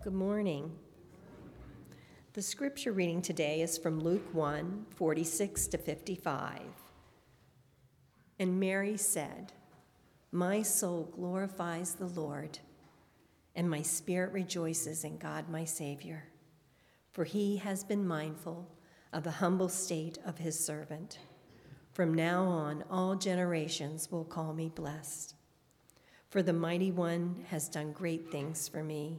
Good morning. The scripture reading today is from Luke 1 46 to 55. And Mary said, My soul glorifies the Lord, and my spirit rejoices in God my Savior, for he has been mindful of the humble state of his servant. From now on, all generations will call me blessed. For the mighty one has done great things for me.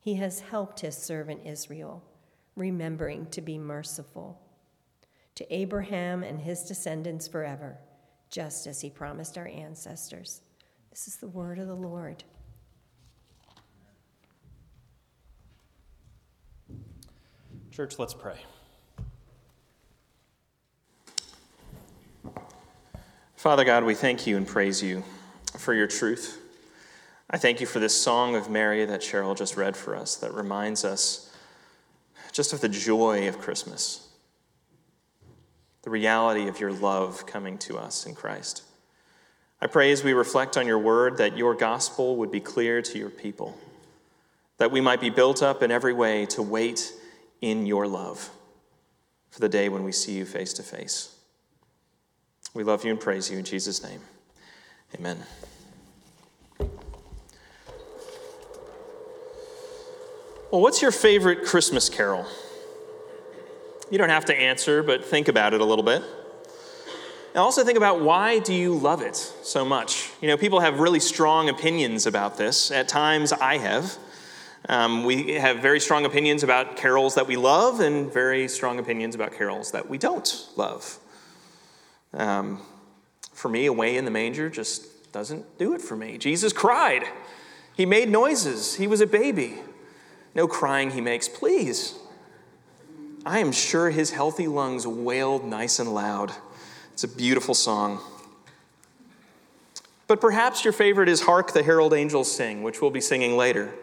He has helped his servant Israel, remembering to be merciful to Abraham and his descendants forever just as he promised our ancestors. This is the word of the Lord. Church, let's pray. Father God, we thank you and praise you for your truth. I thank you for this song of Mary that Cheryl just read for us that reminds us just of the joy of Christmas the reality of your love coming to us in Christ. I pray as we reflect on your word that your gospel would be clear to your people, that we might be built up in every way to wait in your love for the day when we see you face to face. We love you and praise you in Jesus' name. Amen. Well, what's your favorite Christmas carol? You don't have to answer, but think about it a little bit. And also think about why do you love it so much? You know, people have really strong opinions about this. At times, I have. Um, we have very strong opinions about carols that we love and very strong opinions about carols that we don't love. Um, for me, Away in the Manger just doesn't do it for me. Jesus cried. He made noises. He was a baby. No crying he makes, please. I am sure his healthy lungs wailed nice and loud. It's a beautiful song. But perhaps your favorite is Hark the Herald Angels Sing, which we'll be singing later.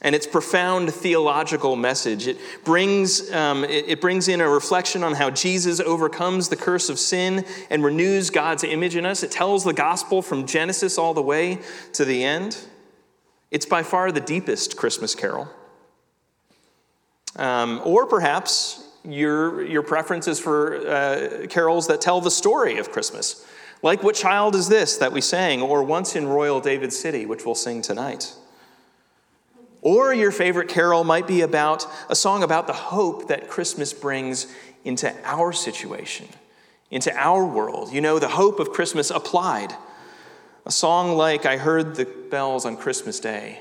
And its profound theological message. It brings, um, it, it brings in a reflection on how Jesus overcomes the curse of sin and renews God's image in us. It tells the gospel from Genesis all the way to the end. It's by far the deepest Christmas carol. Um, or perhaps your, your preference is for uh, carols that tell the story of Christmas, like What Child Is This that we sang, or Once in Royal David City, which we'll sing tonight. Or your favorite carol might be about a song about the hope that Christmas brings into our situation, into our world. You know, the hope of Christmas applied. A song like I Heard the Bells on Christmas Day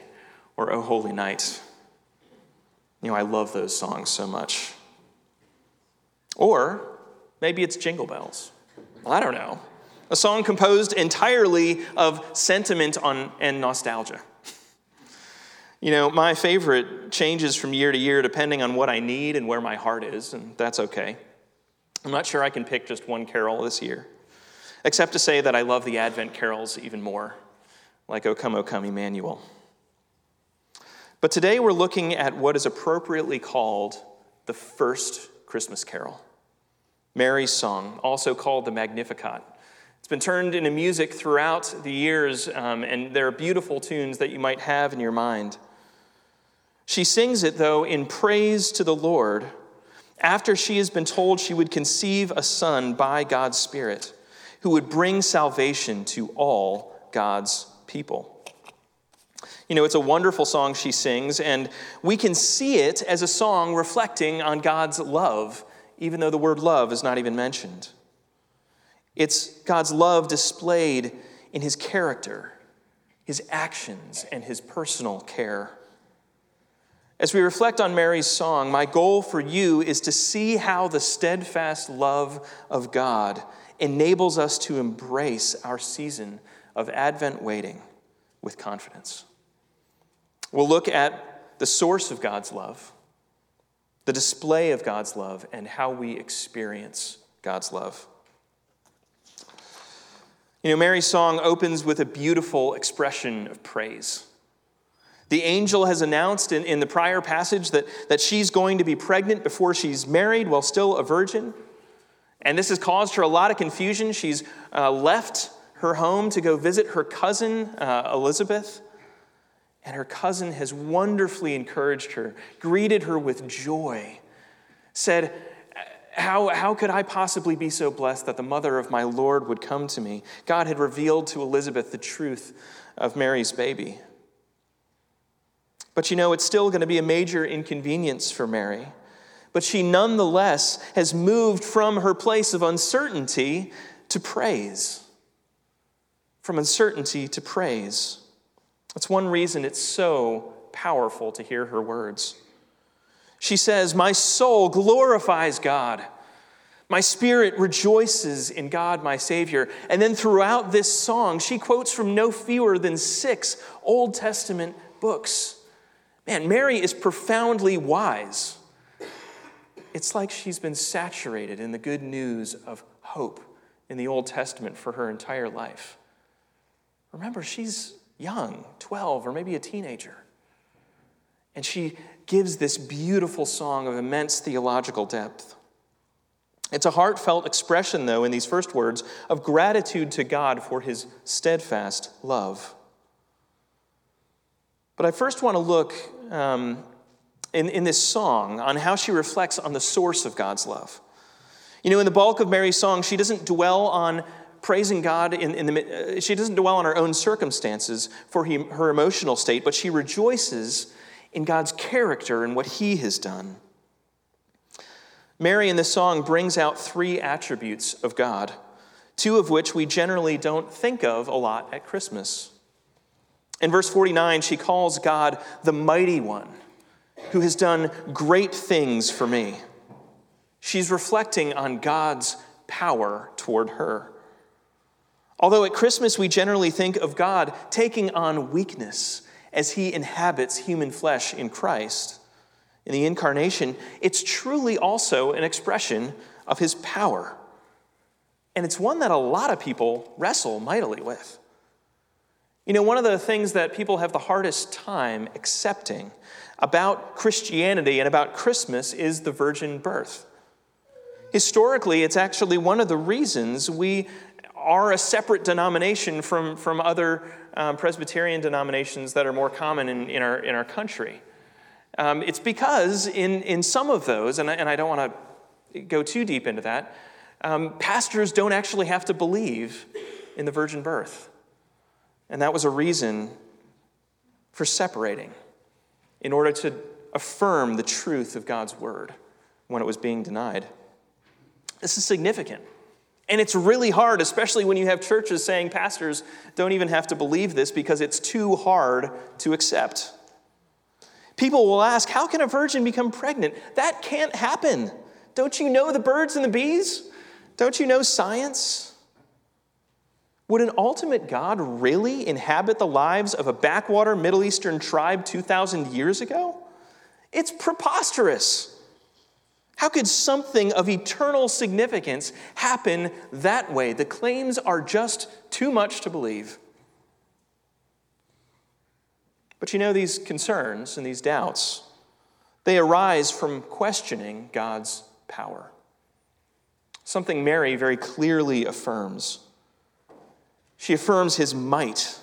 or O Holy Night. You know, I love those songs so much. Or maybe it's Jingle Bells. I don't know. A song composed entirely of sentiment on, and nostalgia. You know, my favorite changes from year to year depending on what I need and where my heart is, and that's okay. I'm not sure I can pick just one carol this year, except to say that I love the Advent carols even more, like O Come, O Come, Emmanuel. But today we're looking at what is appropriately called the first Christmas carol, Mary's song, also called the Magnificat. It's been turned into music throughout the years, um, and there are beautiful tunes that you might have in your mind. She sings it, though, in praise to the Lord after she has been told she would conceive a son by God's Spirit who would bring salvation to all God's people. You know, it's a wonderful song she sings, and we can see it as a song reflecting on God's love, even though the word love is not even mentioned. It's God's love displayed in his character, his actions, and his personal care. As we reflect on Mary's song, my goal for you is to see how the steadfast love of God enables us to embrace our season of Advent waiting with confidence. We'll look at the source of God's love, the display of God's love, and how we experience God's love. You know, Mary's song opens with a beautiful expression of praise. The angel has announced in, in the prior passage that, that she's going to be pregnant before she's married while still a virgin. And this has caused her a lot of confusion. She's uh, left her home to go visit her cousin, uh, Elizabeth. And her cousin has wonderfully encouraged her, greeted her with joy, said, how, how could I possibly be so blessed that the mother of my Lord would come to me? God had revealed to Elizabeth the truth of Mary's baby. But you know, it's still going to be a major inconvenience for Mary. But she nonetheless has moved from her place of uncertainty to praise. From uncertainty to praise. That's one reason it's so powerful to hear her words. She says, My soul glorifies God. My spirit rejoices in God, my Savior. And then throughout this song, she quotes from no fewer than six Old Testament books. Man, Mary is profoundly wise. It's like she's been saturated in the good news of hope in the Old Testament for her entire life. Remember, she's young, 12 or maybe a teenager. And she gives this beautiful song of immense theological depth. It's a heartfelt expression, though, in these first words of gratitude to God for his steadfast love. But I first want to look um, in, in this song on how she reflects on the source of God's love. You know, in the bulk of Mary's song, she doesn't dwell on praising God in, in the, uh, she doesn't dwell on her own circumstances for he, her emotional state, but she rejoices in God's character and what he has done. Mary in this song brings out three attributes of God, two of which we generally don't think of a lot at Christmas. In verse 49, she calls God the mighty one who has done great things for me. She's reflecting on God's power toward her. Although at Christmas we generally think of God taking on weakness as he inhabits human flesh in Christ, in the incarnation, it's truly also an expression of his power. And it's one that a lot of people wrestle mightily with. You know, one of the things that people have the hardest time accepting about Christianity and about Christmas is the virgin birth. Historically, it's actually one of the reasons we are a separate denomination from, from other um, Presbyterian denominations that are more common in, in, our, in our country. Um, it's because in, in some of those, and I, and I don't want to go too deep into that, um, pastors don't actually have to believe in the virgin birth. And that was a reason for separating in order to affirm the truth of God's word when it was being denied. This is significant. And it's really hard, especially when you have churches saying pastors don't even have to believe this because it's too hard to accept. People will ask, How can a virgin become pregnant? That can't happen. Don't you know the birds and the bees? Don't you know science? Would an ultimate God really inhabit the lives of a backwater Middle Eastern tribe 2,000 years ago? It's preposterous. How could something of eternal significance happen that way? The claims are just too much to believe. But you know, these concerns and these doubts, they arise from questioning God's power. Something Mary very clearly affirms. She affirms his might.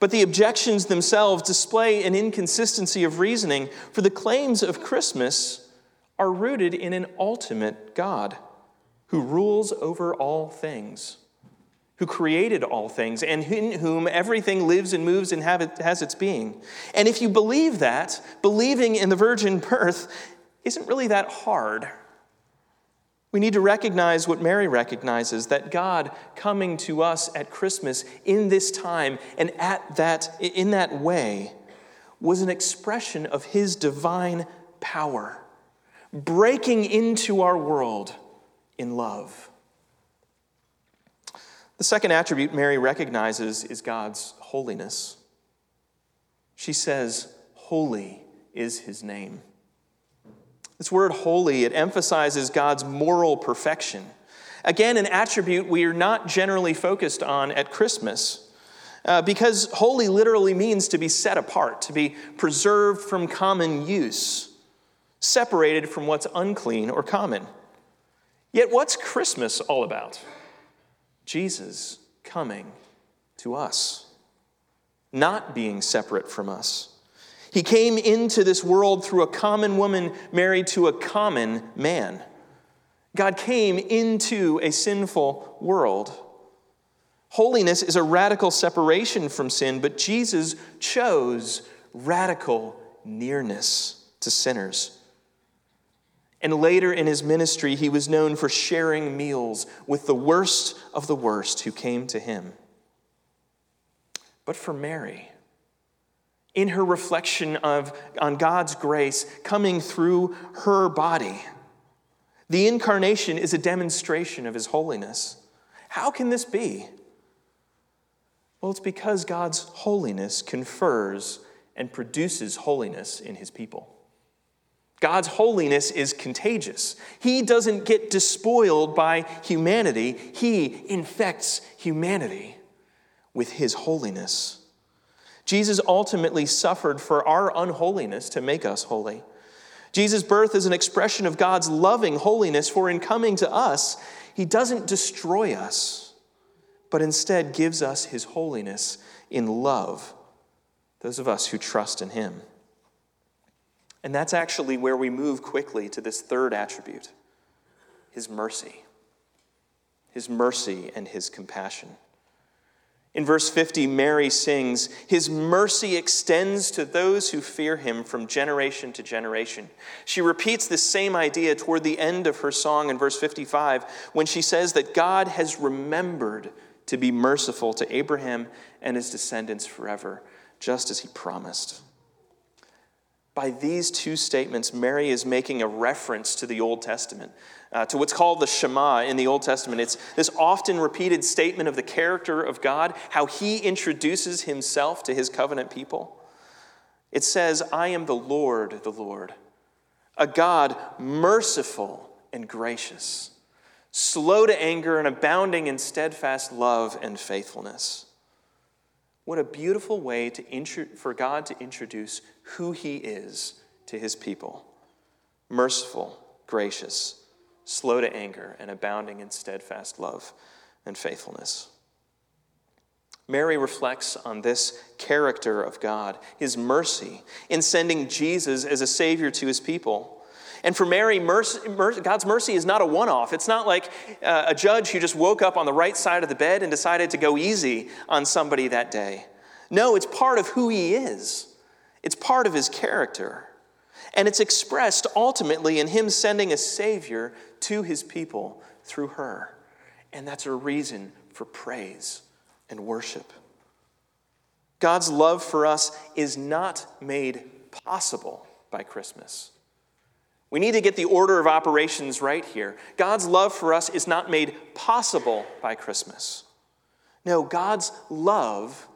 But the objections themselves display an inconsistency of reasoning, for the claims of Christmas are rooted in an ultimate God who rules over all things, who created all things, and in whom everything lives and moves and has its being. And if you believe that, believing in the virgin birth isn't really that hard. We need to recognize what Mary recognizes that God coming to us at Christmas in this time and at that, in that way was an expression of his divine power breaking into our world in love. The second attribute Mary recognizes is God's holiness. She says, holy is his name. This word holy, it emphasizes God's moral perfection. Again, an attribute we are not generally focused on at Christmas. Uh, because holy literally means to be set apart, to be preserved from common use, separated from what's unclean or common. Yet, what's Christmas all about? Jesus coming to us, not being separate from us. He came into this world through a common woman married to a common man. God came into a sinful world. Holiness is a radical separation from sin, but Jesus chose radical nearness to sinners. And later in his ministry, he was known for sharing meals with the worst of the worst who came to him. But for Mary, in her reflection of, on God's grace coming through her body, the incarnation is a demonstration of his holiness. How can this be? Well, it's because God's holiness confers and produces holiness in his people. God's holiness is contagious. He doesn't get despoiled by humanity, He infects humanity with His holiness. Jesus ultimately suffered for our unholiness to make us holy. Jesus' birth is an expression of God's loving holiness, for in coming to us, He doesn't destroy us, but instead gives us His holiness in love, those of us who trust in Him. And that's actually where we move quickly to this third attribute his mercy. His mercy and his compassion. In verse 50, Mary sings, His mercy extends to those who fear him from generation to generation. She repeats this same idea toward the end of her song in verse 55 when she says that God has remembered to be merciful to Abraham and his descendants forever, just as he promised. By these two statements, Mary is making a reference to the Old Testament, uh, to what's called the Shema in the Old Testament. It's this often repeated statement of the character of God, how he introduces himself to his covenant people. It says, I am the Lord, the Lord, a God merciful and gracious, slow to anger and abounding in steadfast love and faithfulness. What a beautiful way to for God to introduce who He is to His people merciful, gracious, slow to anger, and abounding in steadfast love and faithfulness. Mary reflects on this character of God, His mercy, in sending Jesus as a Savior to His people. And for Mary, mercy, mercy, God's mercy is not a one off. It's not like uh, a judge who just woke up on the right side of the bed and decided to go easy on somebody that day. No, it's part of who he is, it's part of his character. And it's expressed ultimately in him sending a Savior to his people through her. And that's a reason for praise and worship. God's love for us is not made possible by Christmas. We need to get the order of operations right here. God's love for us is not made possible by Christmas. No, God's love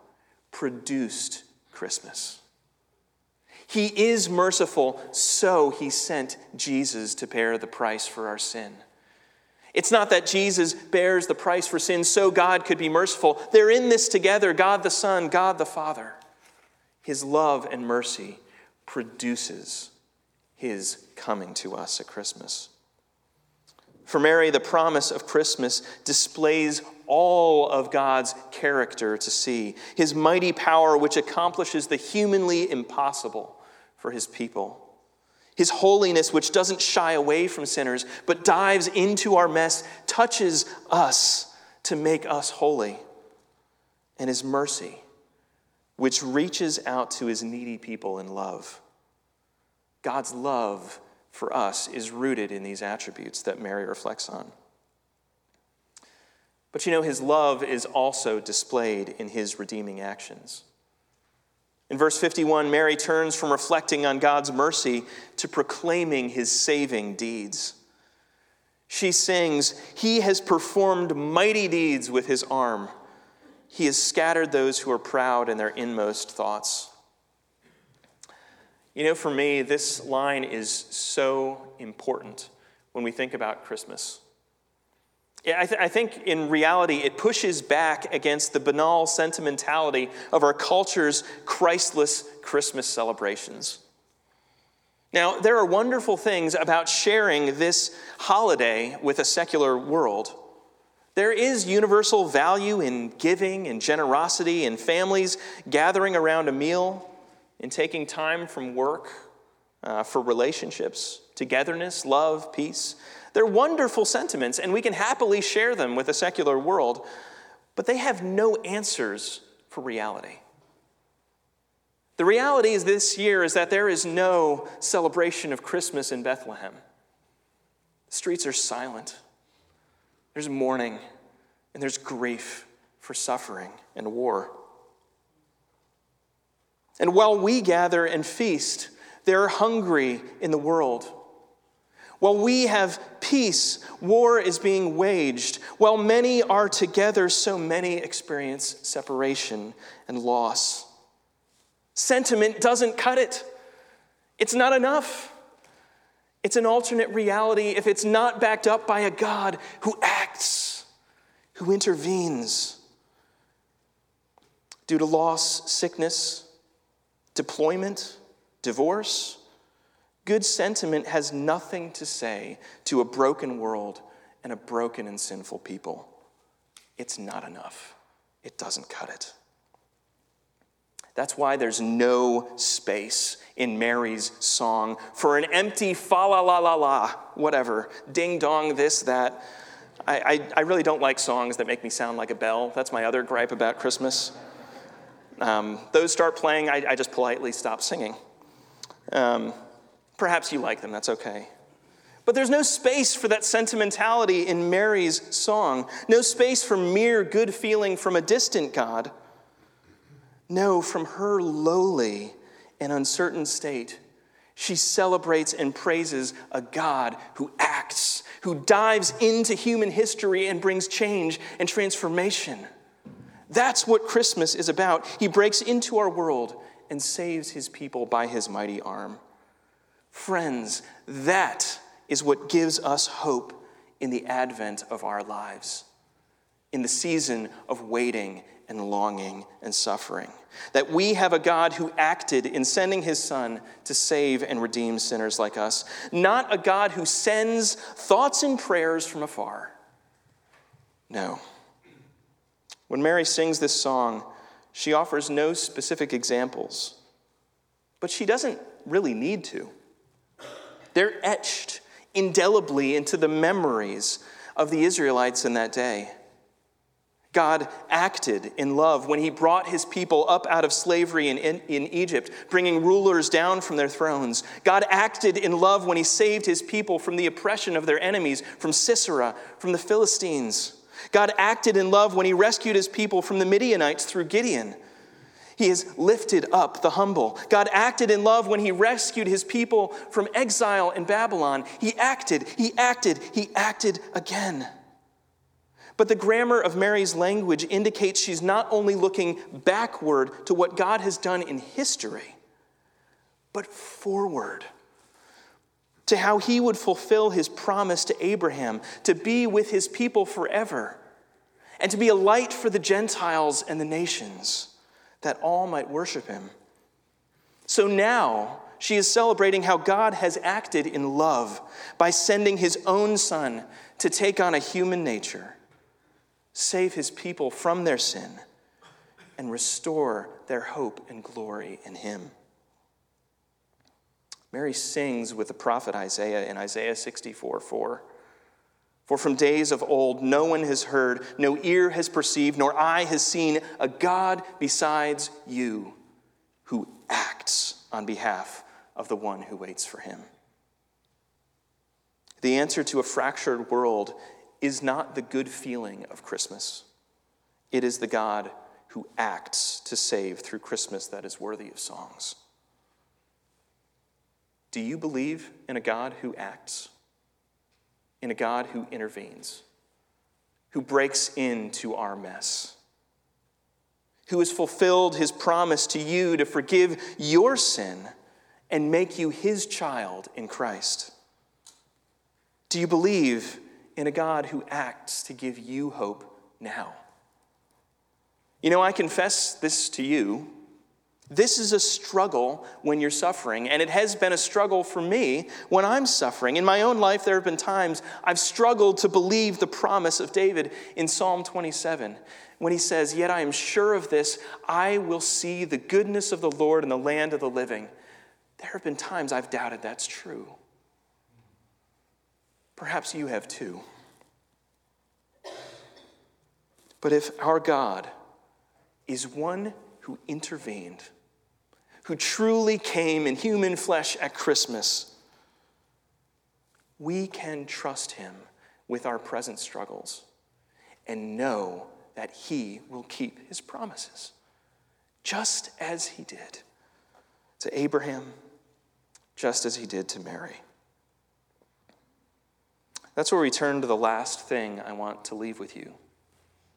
produced Christmas. He is merciful, so he sent Jesus to bear the price for our sin. It's not that Jesus bears the price for sin so God could be merciful. They're in this together God the Son, God the Father. His love and mercy produces his coming to us at Christmas. For Mary, the promise of Christmas displays all of God's character to see his mighty power, which accomplishes the humanly impossible for his people. His holiness, which doesn't shy away from sinners, but dives into our mess, touches us to make us holy. And his mercy, which reaches out to his needy people in love. God's love for us is rooted in these attributes that Mary reflects on. But you know, his love is also displayed in his redeeming actions. In verse 51, Mary turns from reflecting on God's mercy to proclaiming his saving deeds. She sings, He has performed mighty deeds with his arm. He has scattered those who are proud in their inmost thoughts. You know, for me, this line is so important when we think about Christmas. I, th- I, think in reality, it pushes back against the banal sentimentality of our culture's Christless Christmas celebrations. Now, there are wonderful things about sharing this holiday with a secular world. There is universal value in giving and generosity, in families gathering around a meal, in taking time from work uh, for relationships, togetherness, love, peace. They're wonderful sentiments, and we can happily share them with a secular world, but they have no answers for reality. The reality is this year is that there is no celebration of Christmas in Bethlehem. The streets are silent. There's mourning and there's grief for suffering and war. And while we gather and feast, they're hungry in the world. While we have peace, war is being waged. While many are together, so many experience separation and loss. Sentiment doesn't cut it, it's not enough. It's an alternate reality if it's not backed up by a God who acts, who intervenes. Due to loss, sickness, deployment, divorce, good sentiment has nothing to say to a broken world and a broken and sinful people. It's not enough, it doesn't cut it. That's why there's no space in Mary's song for an empty fa la la la la, whatever, ding dong, this, that. I, I, I, really don't like songs that make me sound like a bell. That's my other gripe about Christmas. Um, those start playing, I, I, just politely stop singing. Um, perhaps you like them, that's okay. But there's no space for that sentimentality in Mary's song, no space for mere good feeling from a distant God. No, from her lowly and uncertain state, she celebrates and praises a God who acts, who dives into human history and brings change and transformation. That's what Christmas is about. He breaks into our world and saves his people by his mighty arm. Friends, that is what gives us hope in the advent of our lives, in the season of waiting and longing and suffering. That we have a God who acted in sending his Son to save and redeem sinners like us, not a God who sends thoughts and prayers from afar. No. When Mary sings this song, she offers no specific examples, but she doesn't really need to. They're etched indelibly into the memories of the Israelites in that day. God acted in love when he brought his people up out of slavery in, in, in, Egypt, bringing rulers down from their thrones. God acted in love when he saved his people from the oppression of their enemies, from Sisera, from the Philistines. God acted in love when he rescued his people from the Midianites through Gideon. He has lifted up the humble. God acted in love when he rescued his people from exile in Babylon. He acted, he acted, he acted again. But the grammar of Mary's language indicates she's not only looking backward to what God has done in history, but forward to how he would fulfill his promise to Abraham to be with his people forever and to be a light for the Gentiles and the nations, that all might worship him. So now she is celebrating how God has acted in love by sending his own son to take on a human nature, save his people from their sin, and restore their hope and glory in him. Mary sings with the prophet Isaiah in Isaiah 64 4. For from days of old, no one has heard, no ear has perceived, nor eye has seen a God besides you who acts on behalf of the one who waits for him. The answer to a fractured world is not the good feeling of Christmas, it is the God who acts to save through Christmas that is worthy of songs. Do you believe in a God who acts? In a God who intervenes? Who breaks into our mess? Who has fulfilled his promise to you to forgive your sin and make you his child in Christ? Do you believe in a God who acts to give you hope now? You know, I confess this to you. This is a struggle when you're suffering, and it has been a struggle for me when I'm suffering. In my own life, there have been times I've struggled to believe the promise of David in Psalm 27 when he says, Yet I am sure of this, I will see the goodness of the Lord in the land of the living. There have been times I've doubted that's true. Perhaps you have too. But if our God is one who intervened, who truly came in human flesh at Christmas, we can trust him with our present struggles and know that he will keep his promises, just as he did to Abraham, just as he did to Mary. That's where we turn to the last thing I want to leave with you.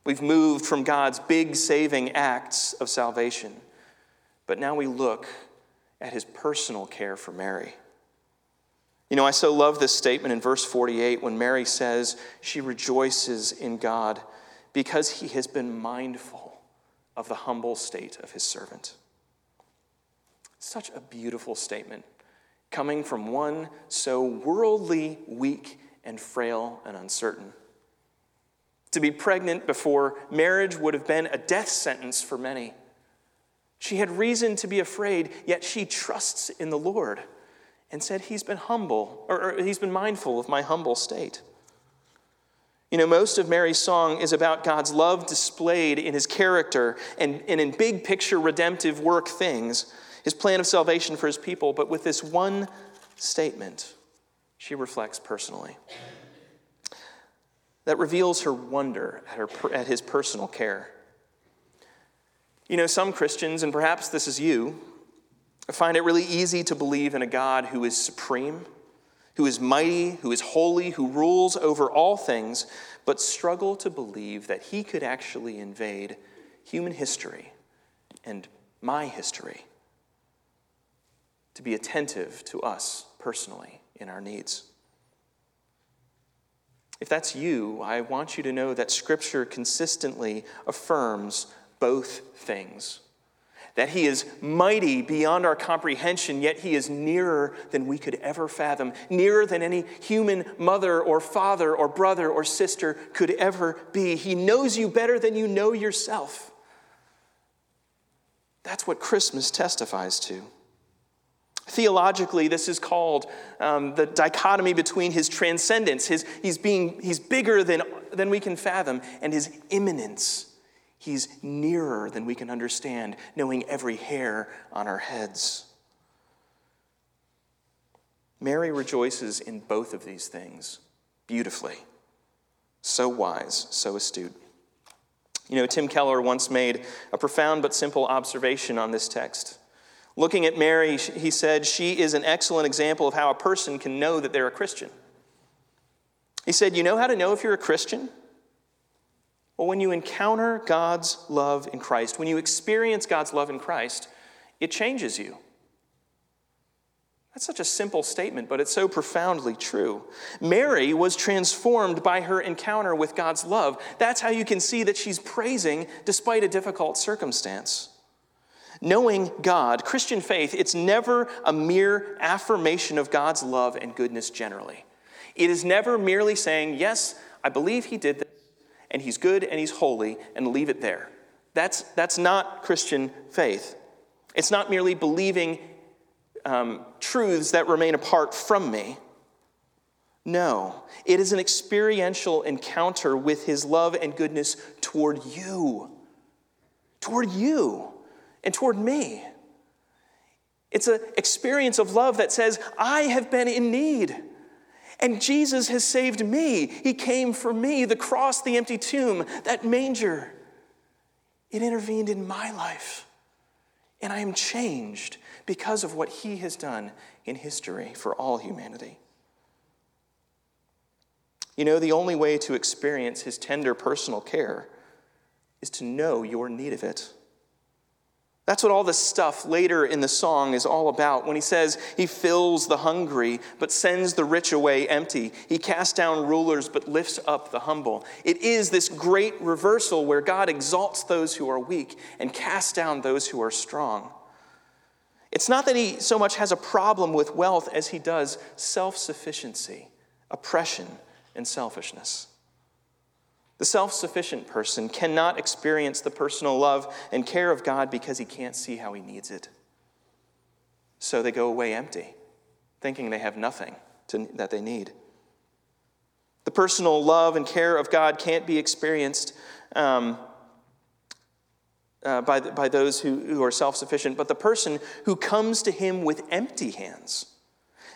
We've moved from God's big saving acts of salvation, but now we look at his personal care for Mary. You know, I so love this statement in verse 48 when Mary says she rejoices in God because he has been mindful of the humble state of his servant. Such a beautiful statement coming from one so worldly, weak, and frail and uncertain. To be pregnant before marriage would have been a death sentence for many. She had reason to be afraid, yet she trusts in the Lord and said, He's been humble, or, or, He's been mindful of my humble state. You know, most of Mary's song is about God's love displayed in his character and, and in big picture redemptive work things, his plan of salvation for his people. But with this one statement, she reflects personally that reveals her wonder at, her, at his personal care. You know, some Christians, and perhaps this is you, find it really easy to believe in a God who is supreme, who is mighty, who is holy, who rules over all things, but struggle to believe that he could actually invade human history and my history to be attentive to us personally in our needs. If that's you, I want you to know that Scripture consistently affirms both things. That he is mighty beyond our comprehension, yet he is nearer than we could ever fathom, nearer than any human mother or father or brother or sister could ever be. He knows you better than you know yourself. That's what Christmas testifies to. Theologically, this is called um, the dichotomy between his transcendence, his, he's, being, he's bigger than, than we can fathom, and his immanence. He's nearer than we can understand, knowing every hair on our heads. Mary rejoices in both of these things beautifully. So wise, so astute. You know, Tim Keller once made a profound but simple observation on this text. Looking at Mary, he said, She is an excellent example of how a person can know that they're a Christian. He said, You know how to know if you're a Christian? Well, when you encounter God's love in Christ, when you experience God's love in Christ, it changes you. That's such a simple statement, but it's so profoundly true. Mary was transformed by her encounter with God's love. That's how you can see that she's praising despite a difficult circumstance. Knowing God, Christian faith, it's never a mere affirmation of God's love and goodness generally. It is never merely saying, Yes, I believe He did this, and He's good and He's holy, and leave it there. That's, that's not Christian faith. It's not merely believing um, truths that remain apart from me. No, it is an experiential encounter with His love and goodness toward you. Toward you and toward me. It's an experience of love that says, I have been in need. And Jesus has saved me. He came for me. The cross, the empty tomb, that manger, it intervened in my life. And I am changed because of what He has done in history for all humanity. You know, the only way to experience His tender personal care is to know your need of it. That's what all this stuff later in the song is all about. When he says he fills the hungry but sends the rich away empty, he casts down rulers but lifts up the humble. It is this great reversal where God exalts those who are weak and casts down those who are strong. It's not that he so much has a problem with wealth as he does self sufficiency, oppression, and selfishness. The self sufficient person cannot experience the personal love and care of God because he can't see how he needs it. So they go away empty, thinking they have nothing to, that they need. The personal love and care of God can't be experienced um, uh, by, by those who, who are self sufficient, but the person who comes to him with empty hands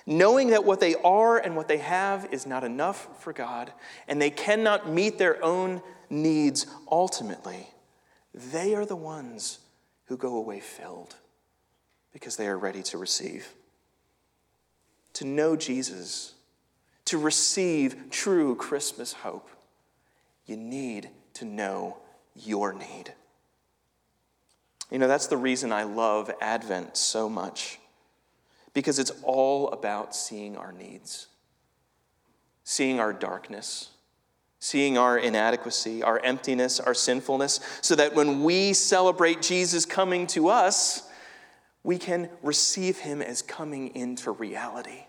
knowing that what they are and what they have is not enough for God, and they cannot meet their own needs ultimately, they are the ones who go away filled because they are ready to receive. To know Jesus, to receive true Christmas hope, you need to know your need. You know, that's the reason I love Advent so much because it's all about seeing our needs, seeing our darkness, seeing our inadequacy, our emptiness, our sinfulness, so that when we celebrate Jesus coming to us, we can receive him as coming into reality.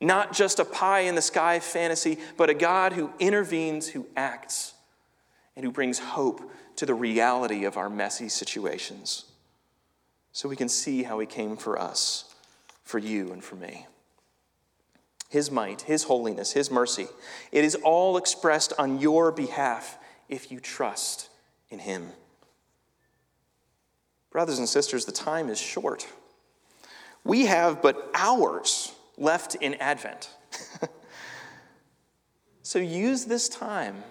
Not just a pie in the sky fantasy, but a God who intervenes, who acts, and who brings hope to the reality of our messy situations. So we can see how he came for us for you and for me. His might, His holiness, His mercy, it is all expressed on your behalf if you trust in Him. Brothers and sisters, the time is short. We have but hours left in Advent. so use this time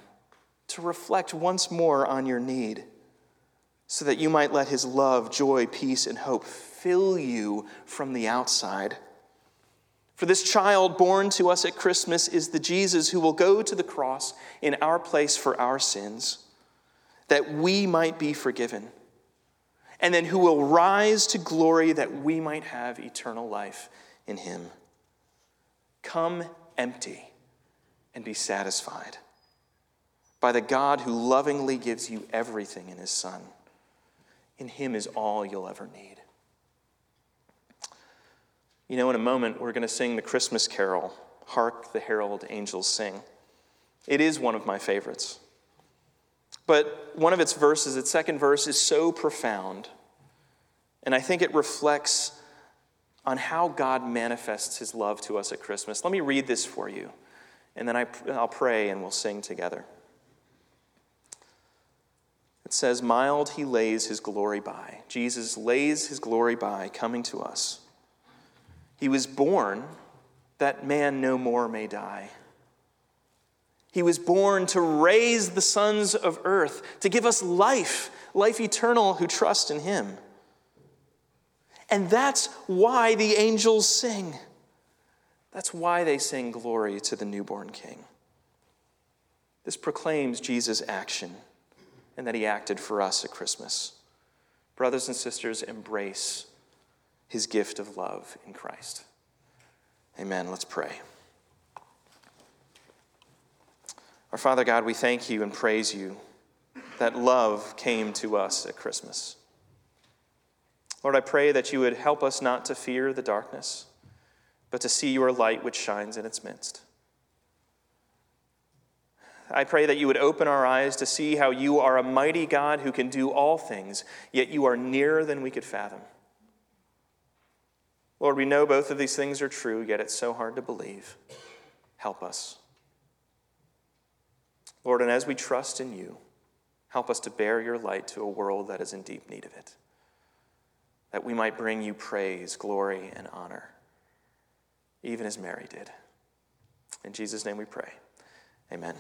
to reflect once more on your need so that you might let His love, joy, peace, and hope fill you from the outside. For this child born to us at Christmas is the Jesus who will go to the cross in our place for our sins, that we might be forgiven, and then who will rise to glory that we might have eternal life in him. Come empty and be satisfied by the God who lovingly gives you everything in his Son. In him is all you'll ever need. You know, in a moment, we're going to sing the Christmas carol, Hark the Herald Angels Sing. It is one of my favorites. But one of its verses, its second verse, is so profound. And I think it reflects on how God manifests his love to us at Christmas. Let me read this for you, and then I, will pray and we'll sing together. It says, Mild he lays his glory by. Jesus lays his glory by, coming to us. He was born that man no more may die. He was born to raise the sons of earth, to give us life, life eternal who trust in him. And that's why the angels sing. That's why they sing glory to the newborn king. This proclaims Jesus' action and that he acted for us at Christmas. Brothers and sisters, embrace his gift of love in Christ. Amen. Let's pray. Our Father God, we thank you and praise you that love came to us at Christmas. Lord, I pray that you would help us not to fear the darkness, but to see your light which shines in its midst. I pray that you would open our eyes to see how you are a mighty God who can do all things, yet you are nearer than we could fathom. Lord, we know both of these things are true, yet it's so hard to believe. Help us. Lord, and as we trust in you, help us to bear your light to a world that is in deep need of it, that we might bring you praise, glory, and honor, even as Mary did. In Jesus' name we pray. Amen.